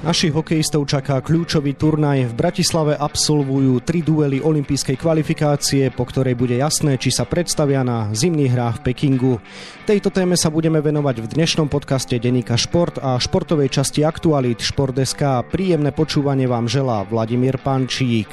Našich hokejistov čaká kľúčový turnaj. V Bratislave absolvujú tri duely olympijskej kvalifikácie, po ktorej bude jasné, či sa predstavia na zimných hrách v Pekingu. Tejto téme sa budeme venovať v dnešnom podcaste Denika Šport a športovej časti Aktualit Šport.sk. Príjemné počúvanie vám želá Vladimír Pančík.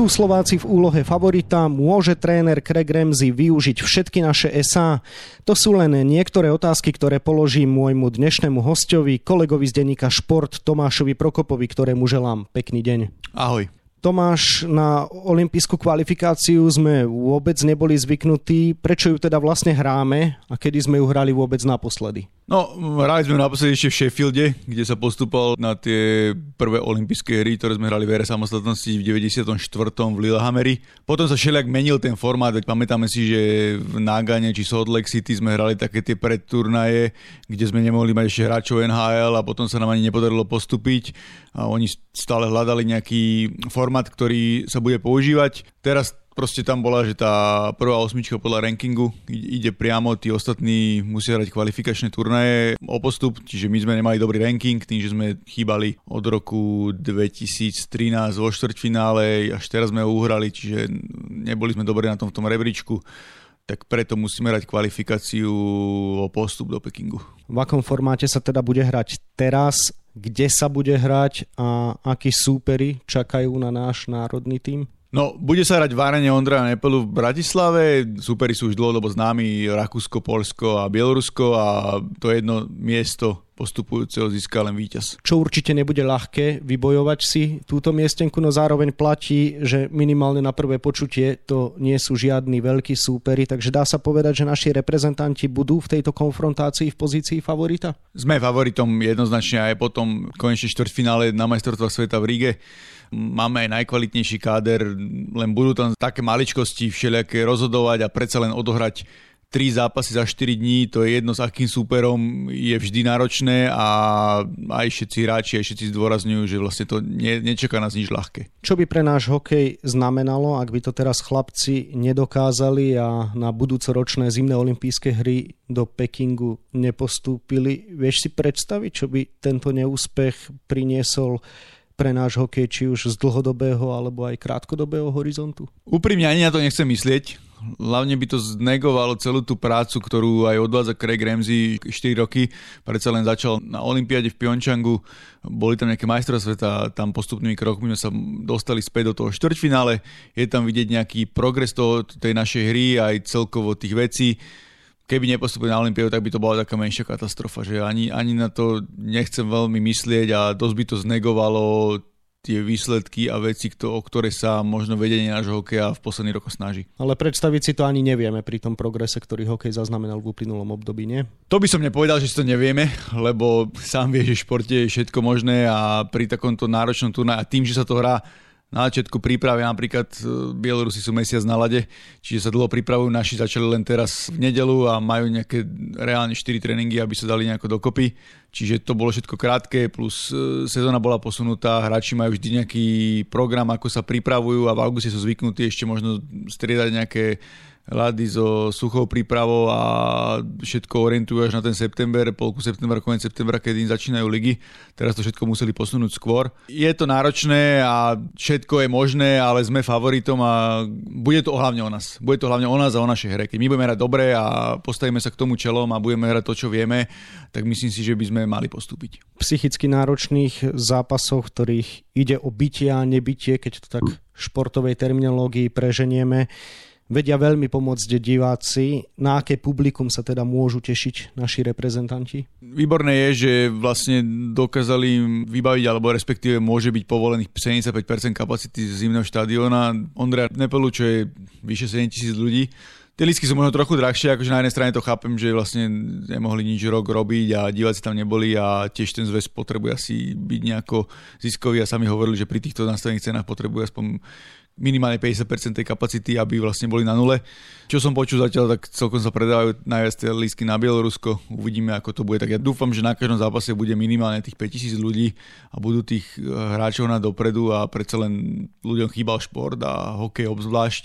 Sú Slováci v úlohe favorita? Môže tréner Craig Ramsey využiť všetky naše SA? To sú len niektoré otázky, ktoré položím môjmu dnešnému hostovi, kolegovi z denníka Šport Tomášovi Prokopovi, ktorému želám pekný deň. Ahoj. Tomáš, na olympijskú kvalifikáciu sme vôbec neboli zvyknutí. Prečo ju teda vlastne hráme a kedy sme ju hrali vôbec naposledy? No, hrali sme naposledy ešte v Sheffielde, kde sa postupal na tie prvé olympijské hry, ktoré sme hrali v ére samostatnosti v 94. v Lillehammeri. Potom sa všelijak menil ten formát, veď pamätáme si, že v Nagane či Salt Lake City sme hrali také tie predturnaje, kde sme nemohli mať ešte hráčov NHL a potom sa nám ani nepodarilo postúpiť a oni stále hľadali nejaký formát, ktorý sa bude používať. Teraz proste tam bola, že tá prvá osmička podľa rankingu ide priamo, tí ostatní musia hrať kvalifikačné turnaje o postup, čiže my sme nemali dobrý ranking, tým, že sme chýbali od roku 2013 vo štvrťfinále, až teraz sme ho uhrali, čiže neboli sme dobrí na tom v tom rebríčku tak preto musíme hrať kvalifikáciu o postup do Pekingu. V akom formáte sa teda bude hrať teraz, kde sa bude hrať a akí súperi čakajú na náš národný tým? No, bude sa hrať v arene Ondra Nepelu v Bratislave. Superi sú už dlhodobo známi Rakúsko, Polsko a Bielorusko a to jedno miesto postupujúceho získa len víťaz. Čo určite nebude ľahké vybojovať si túto miestenku, no zároveň platí, že minimálne na prvé počutie to nie sú žiadni veľkí súperi, takže dá sa povedať, že naši reprezentanti budú v tejto konfrontácii v pozícii favorita? Sme favoritom jednoznačne aj potom konečne štvrťfinále na majstrovstvách sveta v Ríge máme aj najkvalitnejší káder, len budú tam také maličkosti všelijaké rozhodovať a predsa len odohrať tri zápasy za 4 dní, to je jedno s akým súperom, je vždy náročné a aj všetci hráči, aj všetci zdôrazňujú, že vlastne to ne, nečaká nás nič ľahké. Čo by pre náš hokej znamenalo, ak by to teraz chlapci nedokázali a na budúcoročné zimné olympijské hry do Pekingu nepostúpili? Vieš si predstaviť, čo by tento neúspech priniesol pre náš hokej, či už z dlhodobého alebo aj krátkodobého horizontu? Úprimne ani na to nechcem myslieť. Hlavne by to znegovalo celú tú prácu, ktorú aj odvádza Craig Ramsey 4 roky. Predsa len začal na Olympiade v Pyeongchangu, boli tam nejaké majstra sveta, tam postupnými krokmi sme sa dostali späť do toho štvrťfinále. Je tam vidieť nejaký progres toho, tej našej hry aj celkovo tých vecí keby nepostupili na Olympiádu, tak by to bola taká menšia katastrofa, že ani, ani na to nechcem veľmi myslieť a dosť by to znegovalo tie výsledky a veci, o ktoré sa možno vedenie nášho hokeja v posledných rokoch snaží. Ale predstaviť si to ani nevieme pri tom progrese, ktorý hokej zaznamenal v uplynulom období, nie? To by som nepovedal, že si to nevieme, lebo sám vie, že v športe je všetko možné a pri takomto náročnom turnaji a tým, že sa to hrá na začiatku prípravy napríklad e, Bielorusi sú mesiac na lade, čiže sa dlho pripravujú, naši začali len teraz v nedelu a majú nejaké reálne 4 tréningy, aby sa dali nejako dokopy. Čiže to bolo všetko krátke, plus e, sezóna bola posunutá, hráči majú vždy nejaký program, ako sa pripravujú a v auguste sú zvyknutí ešte možno striedať nejaké ľady so suchou prípravou a všetko orientujú až na ten september, polku septembra, koniec septembra, kedy začínajú ligy. Teraz to všetko museli posunúť skôr. Je to náročné a všetko je možné, ale sme favoritom a bude to hlavne o nás. Bude to hlavne o nás a o našej hre. Keď my budeme hrať dobre a postavíme sa k tomu čelom a budeme hrať to, čo vieme, tak myslím si, že by sme mali postúpiť. Psychicky náročných zápasoch, ktorých ide o bytie a nebytie, keď to tak športovej terminológii preženieme, vedia veľmi pomôcť diváci. Na aké publikum sa teda môžu tešiť naši reprezentanti? Výborné je, že vlastne dokázali vybaviť, alebo respektíve môže byť povolených 75% kapacity zimného štadióna. Ondra Nepelu, čo je vyše 7 tisíc ľudí, Tie lístky sú možno trochu drahšie, akože na jednej strane to chápem, že vlastne nemohli nič rok robiť a diváci tam neboli a tiež ten zväz potrebuje asi byť nejako ziskový a sami hovorili, že pri týchto nastavených cenách potrebuje aspoň minimálne 50% tej kapacity, aby vlastne boli na nule. Čo som počul zatiaľ, tak celkom sa predávajú najviac tie lístky na Bielorusko. Uvidíme, ako to bude. Tak ja dúfam, že na každom zápase bude minimálne tých 5000 ľudí a budú tých eh, hráčov na dopredu a predsa len ľuďom chýbal šport a hokej obzvlášť.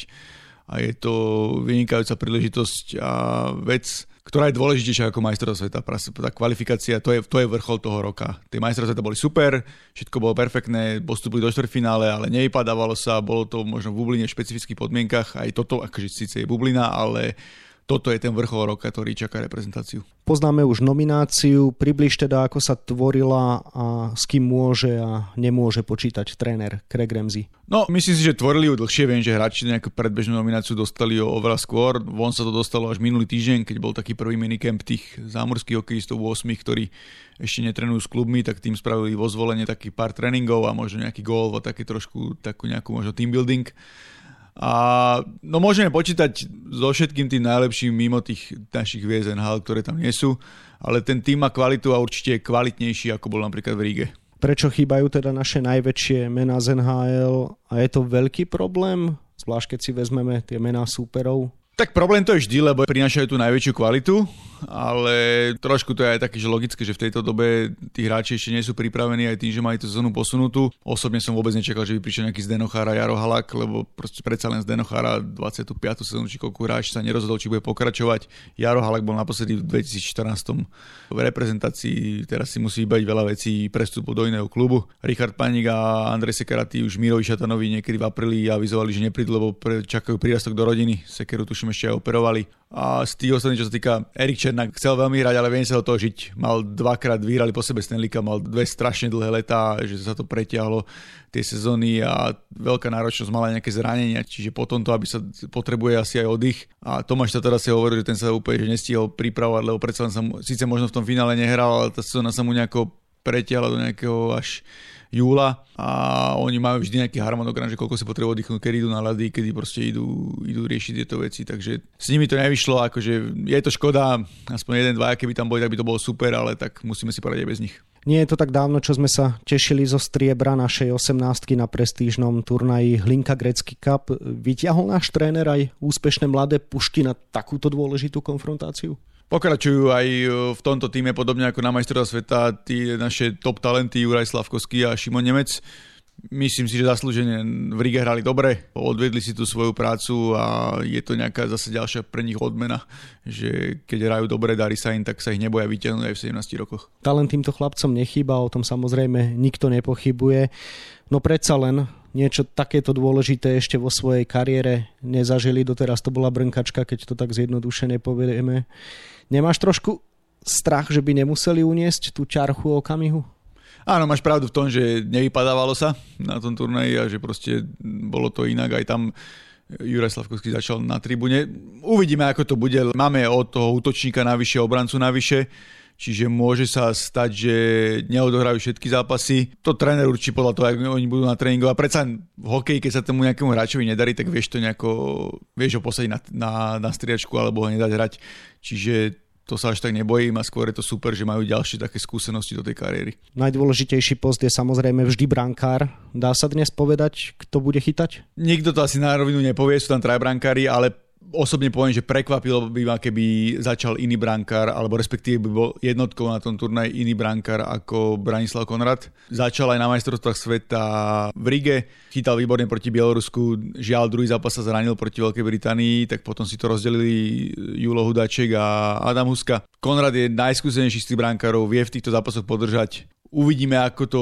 A je to vynikajúca príležitosť a vec, ktorá je dôležitejšia ako majstrovstvá sveta. Tá kvalifikácia, to je, to je vrchol toho roka. Tie majstrovstvá sveta boli super, všetko bolo perfektné, postupili do štvrťfinále, ale nevypadávalo sa, bolo to možno v bubline v špecifických podmienkach, aj toto, akože síce je bublina, ale toto je ten vrchol roka, ktorý čaká reprezentáciu. Poznáme už nomináciu, približ teda, ako sa tvorila a s kým môže a nemôže počítať tréner Craig Ramsey. No, myslím si, že tvorili ju dlhšie, viem, že hráči nejakú predbežnú nomináciu dostali o oveľa skôr. Von sa to dostalo až minulý týždeň, keď bol taký prvý minicamp tých zámorských hokejistov 8, ktorí ešte netrenujú s klubmi, tak tým spravili vo zvolenie taký pár tréningov a možno nejaký gól a také trošku takú nejakú možno team building. A no môžeme počítať so všetkým tým najlepším mimo tých našich VSNH, ktoré tam nie sú, ale ten tým má kvalitu a určite je kvalitnejší, ako bol napríklad v Ríge. Prečo chýbajú teda naše najväčšie mená z NHL a je to veľký problém, zvlášť keď si vezmeme tie mená súperov? Tak problém to je vždy, lebo prinášajú tú najväčšiu kvalitu, ale trošku to je aj také, že logické, že v tejto dobe tí hráči ešte nie sú pripravení aj tým, že majú tú sezónu posunutú. Osobne som vôbec nečakal, že by prišiel nejaký Zdenochára Jaro Halak, lebo proste predsa len Zdenochára 25. sezónu, či koľko hráč sa nerozhodol, či bude pokračovať. Jaro Halak bol naposledy v 2014 v reprezentácii, teraz si musí bať veľa vecí prestupu do iného klubu. Richard Panik a Andrej Sekarati už Mirovi Šatanovi niekedy v apríli avizovali, že neprídu, lebo čakajú prírastok do rodiny. Sekeru tuším ešte aj operovali. A z tých ostatných, čo sa týka, Erik Černák chcel veľmi hrať, ale viem sa do toho žiť. Mal dvakrát, vyhrali po sebe Stanleyka, mal dve strašne dlhé letá, že sa to pretiahlo tie sezóny a veľká náročnosť mala nejaké zranenia, čiže potom to, aby sa potrebuje asi aj oddych. A Tomáš teraz si hovoril, že ten sa úplne že nestihol pripravovať, lebo predsa sa mu, síce možno v tom finále nehral, ale tá sezóna sa mu nejako pretiahla do nejakého až júla a oni majú vždy nejaký harmonogram, že koľko si potrebujú oddychnúť, kedy idú na ľady, kedy proste idú, idú riešiť tieto veci, takže s nimi to nevyšlo, akože je to škoda, aspoň jeden, dva, keby tam boli, tak by to bolo super, ale tak musíme si poradiť aj bez nich. Nie je to tak dávno, čo sme sa tešili zo striebra našej 18 na prestížnom turnaji Hlinka Grecký Cup. Vyťahol náš tréner aj úspešné mladé pušky na takúto dôležitú konfrontáciu? Pokračujú aj e, v tomto týme, podobne ako na majstra sveta, tí naše top talenty Juraj Slavkovský a Šimon Nemec. Myslím si, že zaslúžene v Ríge hrali dobre, odvedli si tú svoju prácu a je to nejaká zase ďalšia pre nich odmena, že keď hrajú dobre, darí sa im, tak sa ich neboja vyťahnuť aj v 17 rokoch. Talent týmto chlapcom nechýba, o tom samozrejme nikto nepochybuje, no predsa len niečo takéto dôležité ešte vo svojej kariére nezažili. Doteraz to bola brnkačka, keď to tak zjednodušene povieme. Nemáš trošku strach, že by nemuseli uniesť tú čarchu okamihu? Áno, máš pravdu v tom, že nevypadávalo sa na tom turnaji a že proste bolo to inak. Aj tam Juraj Slavkovský začal na tribúne. Uvidíme, ako to bude. Máme od toho útočníka navyše, obrancu navyše čiže môže sa stať, že neodohrajú všetky zápasy. To tréner určí podľa toho, ako oni budú na tréningu. A predsa v hokeji, keď sa tomu nejakému hráčovi nedarí, tak vieš to nejako, vieš ho posadiť na, na, na striačku alebo ho nedať hrať. Čiže to sa až tak nebojím a skôr je to super, že majú ďalšie také skúsenosti do tej kariéry. Najdôležitejší post je samozrejme vždy brankár. Dá sa dnes povedať, kto bude chytať? Nikto to asi na rovinu nepovie, sú tam trajbrankári, ale osobne poviem, že prekvapilo by ma, keby začal iný brankár, alebo respektíve by bol jednotkou na tom turnaj iný brankár ako Branislav Konrad. Začal aj na majstrovstvách sveta v Rige, chytal výborne proti Bielorusku, žiaľ druhý zápas sa zranil proti Veľkej Británii, tak potom si to rozdelili Julo Hudaček a Adam Huska. Konrad je najskúsenejší z tých brankárov, vie v týchto zápasoch podržať Uvidíme, ako to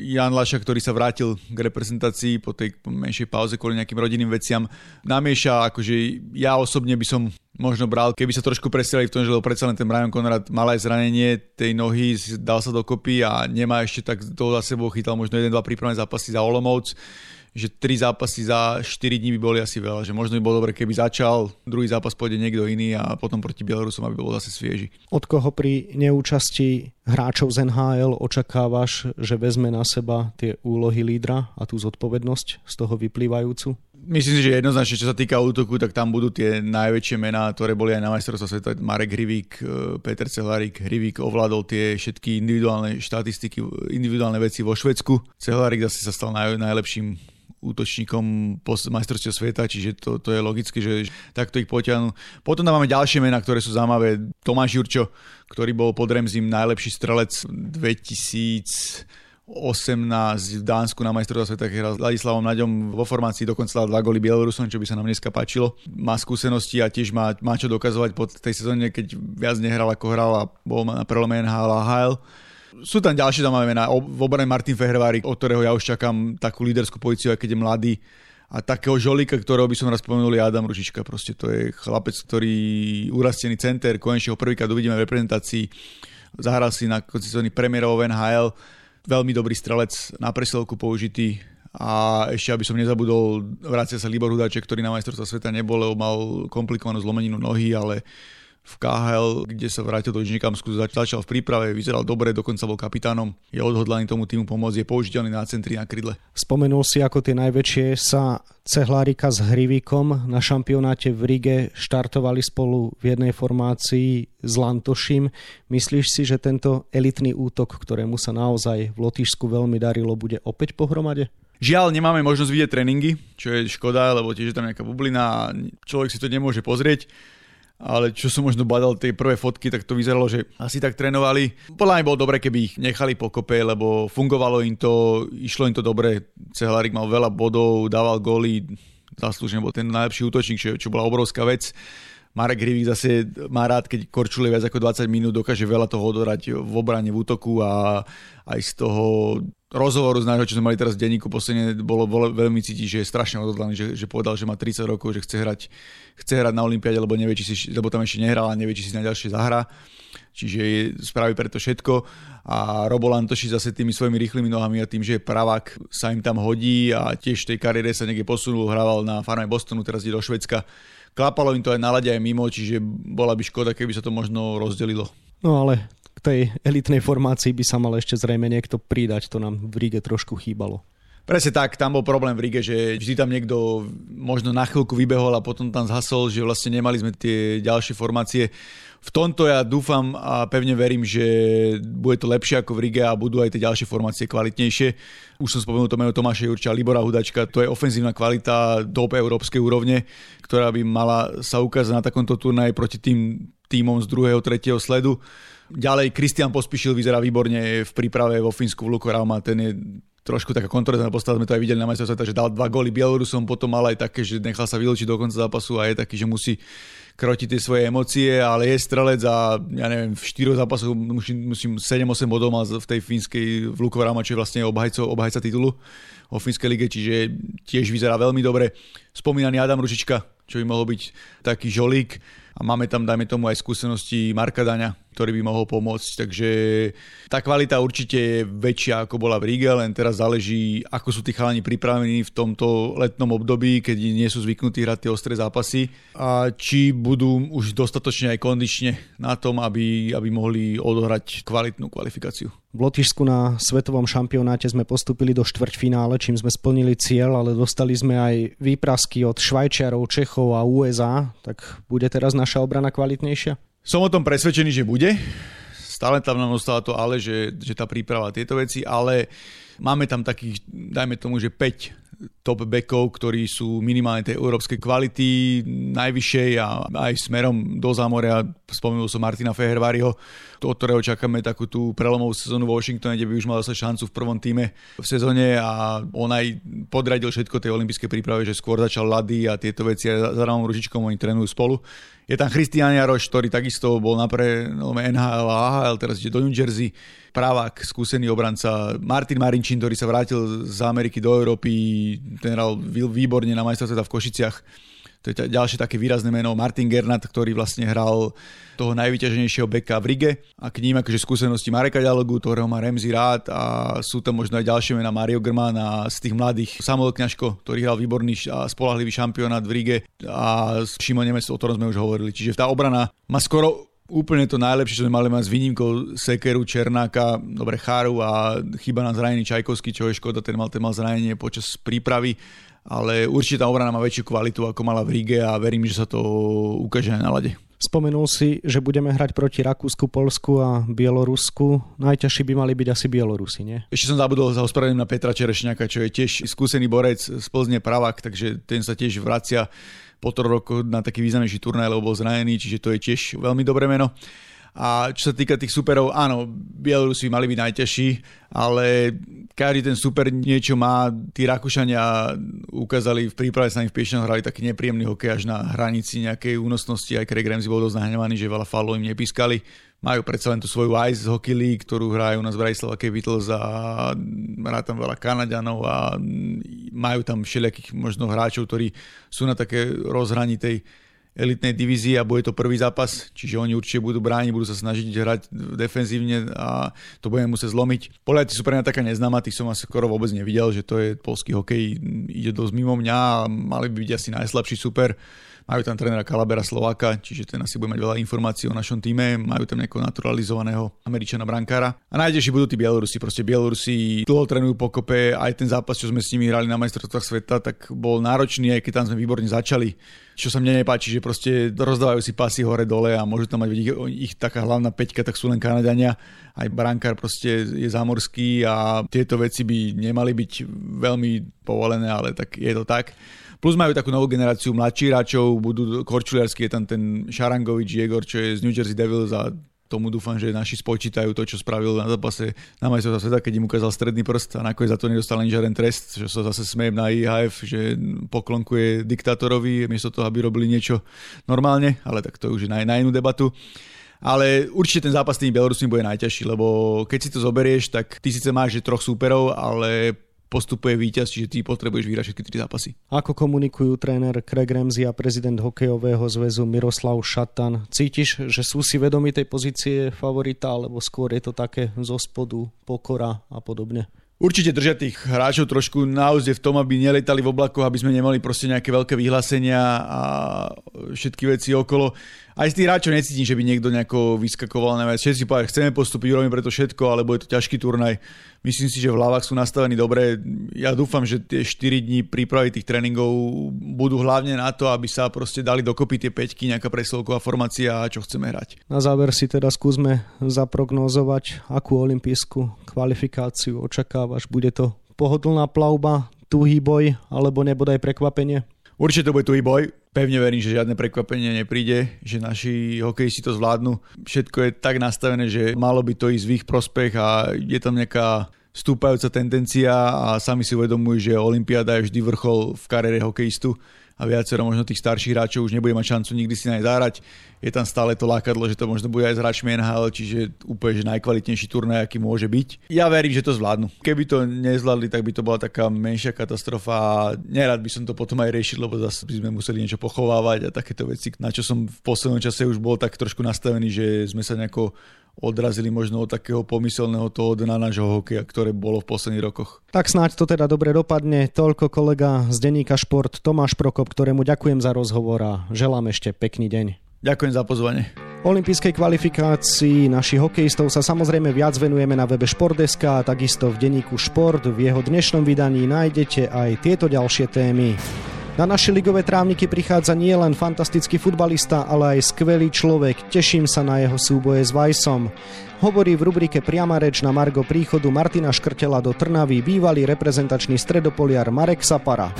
Jan Laša, ktorý sa vrátil k reprezentácii po tej menšej pauze kvôli nejakým rodinným veciam, namieša. Akože ja osobne by som možno bral, keby sa trošku presielali v tom, že lebo predsa len ten Brian Conrad mal aj zranenie tej nohy, dal sa dokopy a nemá ešte tak toho za sebou, chytal možno jeden, dva prípravné zápasy za Olomouc že tri zápasy za 4 dní by boli asi veľa, že možno by bolo dobre, keby začal, druhý zápas pôjde niekto iný a potom proti Bielorusom, aby bol zase svieži. Od koho pri neúčasti hráčov z NHL očakávaš, že vezme na seba tie úlohy lídra a tú zodpovednosť z toho vyplývajúcu? Myslím si, že jednoznačne, čo sa týka útoku, tak tam budú tie najväčšie mená, ktoré boli aj na majstrovstve sveta. Marek Hrivík, e, Peter Cehlarik. Hrivík ovládol tie všetky individuálne štatistiky, individuálne veci vo Švedsku. Cehlarik zase sa stal naj, najlepším útočníkom po majstrovstve sveta, čiže to, to je logické, že takto ich potiahnu. Potom tam máme ďalšie mená, ktoré sú zaujímavé. Tomáš Jurčo, ktorý bol pod Remzim najlepší strelec 2018 18 v Dánsku na majstrovstve sveta, keď hral s Ladislavom Naďom vo formácii, dokonca dal dva goly Bielorusom, čo by sa nám dneska páčilo. Má skúsenosti a tiež má, má čo dokazovať po tej sezóne, keď viac nehral ako hral a bol na prelome NHL a HL. Sú tam ďalšie zaujímavé mená. V obrane Martin Fehrvárik, od ktorého ja už čakám takú líderskú pozíciu, aj keď je mladý. A takého žolíka, ktorého by som raz spomenul, je Adam Ružička. Proste to je chlapec, ktorý urastený center, konečne ho prvýkrát uvidíme v reprezentácii. Zahral si na konci sezóny premiérov NHL veľmi dobrý strelec na presielku použitý a ešte, aby som nezabudol, vrácia sa Libor Hudáček, ktorý na majstrovstva sveta nebol, lebo mal komplikovanú zlomeninu nohy, ale v KHL, kde sa vrátil do Žnikamsku, začal v príprave, vyzeral dobre, dokonca bol kapitánom, je odhodlaný tomu týmu pomôcť, je použiteľný na centri na krydle. Spomenul si, ako tie najväčšie sa Cehlárika s Hrivikom na šampionáte v Rige štartovali spolu v jednej formácii s Lantoším. Myslíš si, že tento elitný útok, ktorému sa naozaj v Lotyšsku veľmi darilo, bude opäť pohromade? Žiaľ, nemáme možnosť vidieť tréningy, čo je škoda, lebo tiež je tam nejaká bublina a človek si to nemôže pozrieť ale čo som možno badal tie prvé fotky, tak to vyzeralo, že asi tak trénovali. Podľa mňa bolo dobre, keby ich nechali pokope, lebo fungovalo im to, išlo im to dobre. Cehlarik mal veľa bodov, dával góly, zaslúžene bol ten najlepší útočník, čo, čo bola obrovská vec. Marek Hrivík zase má rád, keď korčuluje viac ako 20 minút, dokáže veľa toho odorať v obrane, v útoku a aj z toho rozhovoru z nášho, čo sme mali teraz v denníku posledne, bolo, bolo veľmi cítiť, že je strašne odhodlaný, že, že povedal, že má 30 rokov, že chce hrať, chce hrať na Olympiade, lebo nevie, či si, lebo tam ešte nehral a nevie, či si na ďalšie zahra. Čiže spraví preto všetko a Robo Lantoši zase tými svojimi rýchlymi nohami a tým, že je pravák, sa im tam hodí a tiež v tej kariére sa niekde posunul, hrával na farme Bostonu, teraz ide do Švedska Klapalo im to aj na lade aj mimo, čiže bola by škoda, keby sa to možno rozdelilo. No ale k tej elitnej formácii by sa mal ešte zrejme niekto pridať, to nám v Ríge trošku chýbalo. Presne tak, tam bol problém v Ríge, že vždy tam niekto možno na chvíľku vybehol a potom tam zhasol, že vlastne nemali sme tie ďalšie formácie v tomto ja dúfam a pevne verím, že bude to lepšie ako v Rige a budú aj tie ďalšie formácie kvalitnejšie. Už som spomenul to meno Tomáša Jurča, Libora Hudačka, to je ofenzívna kvalita top európskej úrovne, ktorá by mala sa ukázať na takomto turnaji proti tým týmom z druhého, tretieho sledu. Ďalej, Kristian Pospišil vyzerá výborne v príprave vo Fínsku v Lukorauma, ten je trošku taká kontroverzná postava, sme to aj videli na majstrovstve, že dal dva góly Bielorusom, potom mal aj také, že nechal sa vylúčiť do konca zápasu a je taký, že musí kroti tie svoje emócie, ale je strelec a ja neviem, v štyroch zápasoch musím, musím 7-8 bodov mal v tej fínskej v Lukovarama, čo je vlastne obhajco, obhajca titulu o fínskej lige, čiže tiež vyzerá veľmi dobre. Spomínaný Adam Ružička, čo by mohol byť taký žolík a máme tam, dajme tomu, aj skúsenosti Marka Daňa, ktorý by mohol pomôcť. Takže tá kvalita určite je väčšia ako bola v Ríge, len teraz záleží, ako sú tí chalani pripravení v tomto letnom období, keď nie sú zvyknutí hrať tie ostré zápasy a či budú už dostatočne aj kondične na tom, aby, aby mohli odohrať kvalitnú kvalifikáciu. V Lotyšsku na svetovom šampionáte sme postupili do štvrťfinále, čím sme splnili cieľ, ale dostali sme aj výprasky od Švajčiarov, Čechov a USA, tak bude teraz naša obrana kvalitnejšia? Som o tom presvedčený, že bude. Stále tam nám ostalo to ale, že, že tá príprava tieto veci, ale máme tam takých, dajme tomu, že 5 top backov, ktorí sú minimálne tej európskej kvality najvyššej a aj smerom do zámoria. Spomenul som Martina Feherváriho, od ktorého čakáme takú tú prelomovú sezónu v Washingtone, kde by už mal sa šancu v prvom týme v sezóne a on aj podradil všetko tej olympijskej príprave, že skôr začal lady a tieto veci a za Ramom Ružičkom oni trénujú spolu. Je tam Christian Jaroš, ktorý takisto bol na pre NHL a AHL, teraz ide do New Jersey. Právak, skúsený obranca. Martin Marinčín, ktorý sa vrátil z Ameriky do Európy, ten hral výborne na majstrovstve v Košiciach to je ďalšie také výrazné meno, Martin Gernat, ktorý vlastne hral toho najvyťaženejšieho beka v Rige a k ním akože skúsenosti Mareka Ďalogu, ktorého má Remzi rád a sú tam možno aj ďalšie mená Mario German a z tých mladých Samuel Kňažko, ktorý hral výborný a spolahlivý šampionát v Rige a Šimon Nemec, o ktorom sme už hovorili. Čiže tá obrana má skoro úplne to najlepšie, čo sme mali mať s výnimkou Sekeru, Černáka, dobre Cháru a chyba nám zranený Čajkovský, čo je škoda, ten mal, ten mal zranenie počas prípravy ale určite tá obrana má väčšiu kvalitu ako mala v Ríge a verím, že sa to ukáže aj na lade. Spomenul si, že budeme hrať proti Rakúsku, Polsku a Bielorusku. Najťažší by mali byť asi Bielorusi, nie? Ešte som zabudol za ospravedlním na Petra Čerešňaka, čo je tiež skúsený borec z Plzne Pravak, takže ten sa tiež vracia po to roku na taký významnejší turnaj, lebo bol zranený, čiže to je tiež veľmi dobré meno. A čo sa týka tých superov, áno, Bielorusi mali byť najťažší, ale každý ten super niečo má. Tí Rakúšania ukázali v príprave sa im v Piešťanoch hrali taký nepríjemný hokej až na hranici nejakej únosnosti. Aj Craig Ramsey bol dosť nahnevaný, že veľa falov im nepískali. Majú predsa len tú svoju Ice Hockey League, ktorú hrajú na Bratislava Capitals a hrá tam veľa Kanaďanov a majú tam všelijakých možno hráčov, ktorí sú na také rozhranitej elitnej divízii a bude to prvý zápas, čiže oni určite budú brániť, budú sa snažiť hrať defenzívne a to budeme musieť zlomiť. Poliaci sú pre mňa taká neznáma, tých som asi skoro vôbec nevidel, že to je polský hokej, ide dosť mimo mňa a mali by byť asi najslabší super. Majú tam trénera Kalabera Slováka, čiže ten asi bude mať veľa informácií o našom týme. Majú tam nejakého naturalizovaného Američana brankára. A najdejší budú tí Bielorusi. Proste Bielorusi dlho trénujú pokope. Aj ten zápas, čo sme s nimi hrali na majstrovstvách sveta, tak bol náročný, aj keď tam sme výborne začali. Čo sa mne nepáči, že proste rozdávajú si pasy hore dole a môžu tam mať ich, ich taká hlavná peťka, tak sú len Kanadania. Aj brankár proste je zámorský a tieto veci by nemali byť veľmi povolené, ale tak je to tak. Plus majú takú novú generáciu mladších hráčov, budú korčuliarsky, je tam ten Šarangovič Jegor, čo je z New Jersey Devils a tomu dúfam, že naši spočítajú to, čo spravil na zápase na majstrovstvá sveta, keď im ukázal stredný prst a nakoniec za to nedostal ani žiaden trest, že sa zase smejem na IHF, že poklonkuje diktátorovi, miesto toho, aby robili niečo normálne, ale tak to už je na, na inú debatu. Ale určite ten zápas s tými Bielorusmi bude najťažší, lebo keď si to zoberieš, tak ty síce máš že troch súperov, ale postupuje víťaz, čiže ty potrebuješ vyhrať všetky tri zápasy. Ako komunikujú tréner Craig Ramsey a prezident hokejového zväzu Miroslav Šatan? Cítiš, že sú si vedomi tej pozície favorita, alebo skôr je to také zo spodu, pokora a podobne? Určite držia tých hráčov trošku naozaj v tom, aby neletali v oblakoch, aby sme nemali proste nejaké veľké vyhlásenia a všetky veci okolo aj z tých hráčov necítim, že by niekto nejako vyskakoval na Všetci povedali, chceme postúpiť, urobíme preto všetko, alebo je to ťažký turnaj. Myslím si, že v hlavách sú nastavení dobre. Ja dúfam, že tie 4 dní prípravy tých tréningov budú hlavne na to, aby sa proste dali dokopy tie peťky, nejaká presilovková formácia a čo chceme hrať. Na záver si teda skúsme zaprognozovať, akú olimpijskú kvalifikáciu očakávaš. Bude to pohodlná plavba, tuhý boj alebo nebodaj prekvapenie? Určite to bude tuhý boj. Pevne verím, že žiadne prekvapenie nepríde, že naši hokejisti to zvládnu. Všetko je tak nastavené, že malo by to ísť v ich prospech a je tam nejaká stúpajúca tendencia a sami si uvedomujú, že Olympiáda je vždy vrchol v kariére hokejistu a viacero možno tých starších hráčov už nebude mať šancu nikdy si aj zahrať. Je tam stále to lákadlo, že to možno bude aj s hráčmi NHL, čiže úplne že najkvalitnejší turnaj, aký môže byť. Ja verím, že to zvládnu. Keby to nezvládli, tak by to bola taká menšia katastrofa a nerad by som to potom aj riešil, lebo zase by sme museli niečo pochovávať a takéto veci, na čo som v poslednom čase už bol tak trošku nastavený, že sme sa nejako odrazili možno od takého pomyselného toho dna nášho hokeja, ktoré bolo v posledných rokoch. Tak snáď to teda dobre dopadne. Toľko kolega z denníka Šport Tomáš Prokop, ktorému ďakujem za rozhovor a želám ešte pekný deň. Ďakujem za pozvanie. Olympijskej kvalifikácii našich hokejistov sa samozrejme viac venujeme na webe Športdeska a takisto v denníku Šport. V jeho dnešnom vydaní nájdete aj tieto ďalšie témy. Na naše ligové trávniky prichádza nie len fantastický futbalista, ale aj skvelý človek. Teším sa na jeho súboje s Vajsom. Hovorí v rubrike Priama reč na Margo príchodu Martina Škrtela do Trnavy bývalý reprezentačný stredopoliar Marek Sapara.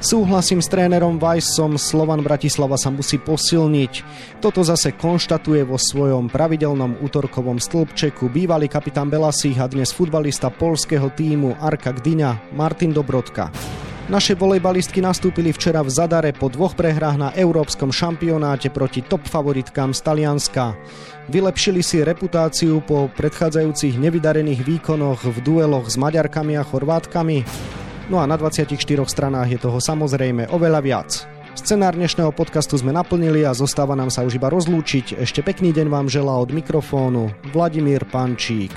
Súhlasím s trénerom Vajsom, Slovan Bratislava sa musí posilniť. Toto zase konštatuje vo svojom pravidelnom útorkovom stĺpčeku bývalý kapitán Belasích a dnes futbalista polského týmu Arka Gdyňa Martin Dobrodka. Naše volejbalistky nastúpili včera v Zadare po dvoch prehrách na európskom šampionáte proti top favoritkám z Talianska. Vylepšili si reputáciu po predchádzajúcich nevydarených výkonoch v dueloch s Maďarkami a Chorvátkami. No a na 24 stranách je toho samozrejme oveľa viac. Scenár dnešného podcastu sme naplnili a zostáva nám sa už iba rozlúčiť. Ešte pekný deň vám želá od mikrofónu Vladimír Pančík.